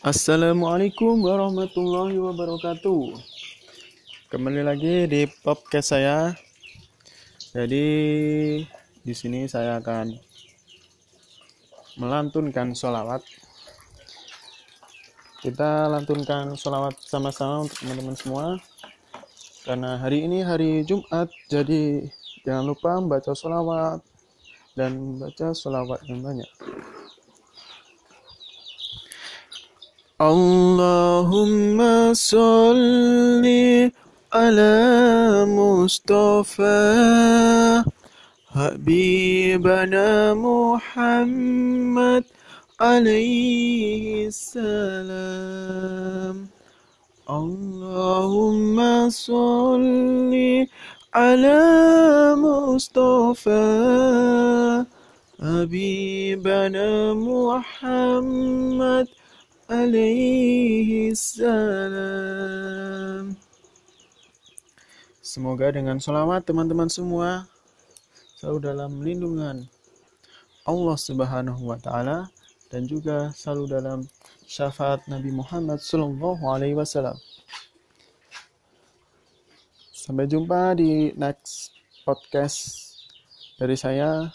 Assalamualaikum warahmatullahi wabarakatuh. Kembali lagi di podcast saya. Jadi di sini saya akan melantunkan sholawat. Kita lantunkan sholawat sama-sama untuk teman-teman semua. Karena hari ini hari Jumat, jadi jangan lupa membaca sholawat dan baca sholawat yang banyak. اللهم صل على مصطفى. حبيبنا محمد عليه السلام. اللهم صل على مصطفى. حبيبنا محمد alaihi salam. Semoga dengan sholawat teman-teman semua selalu dalam lindungan Allah Subhanahu wa taala dan juga selalu dalam syafaat Nabi Muhammad sallallahu alaihi wasallam. Sampai jumpa di next podcast dari saya.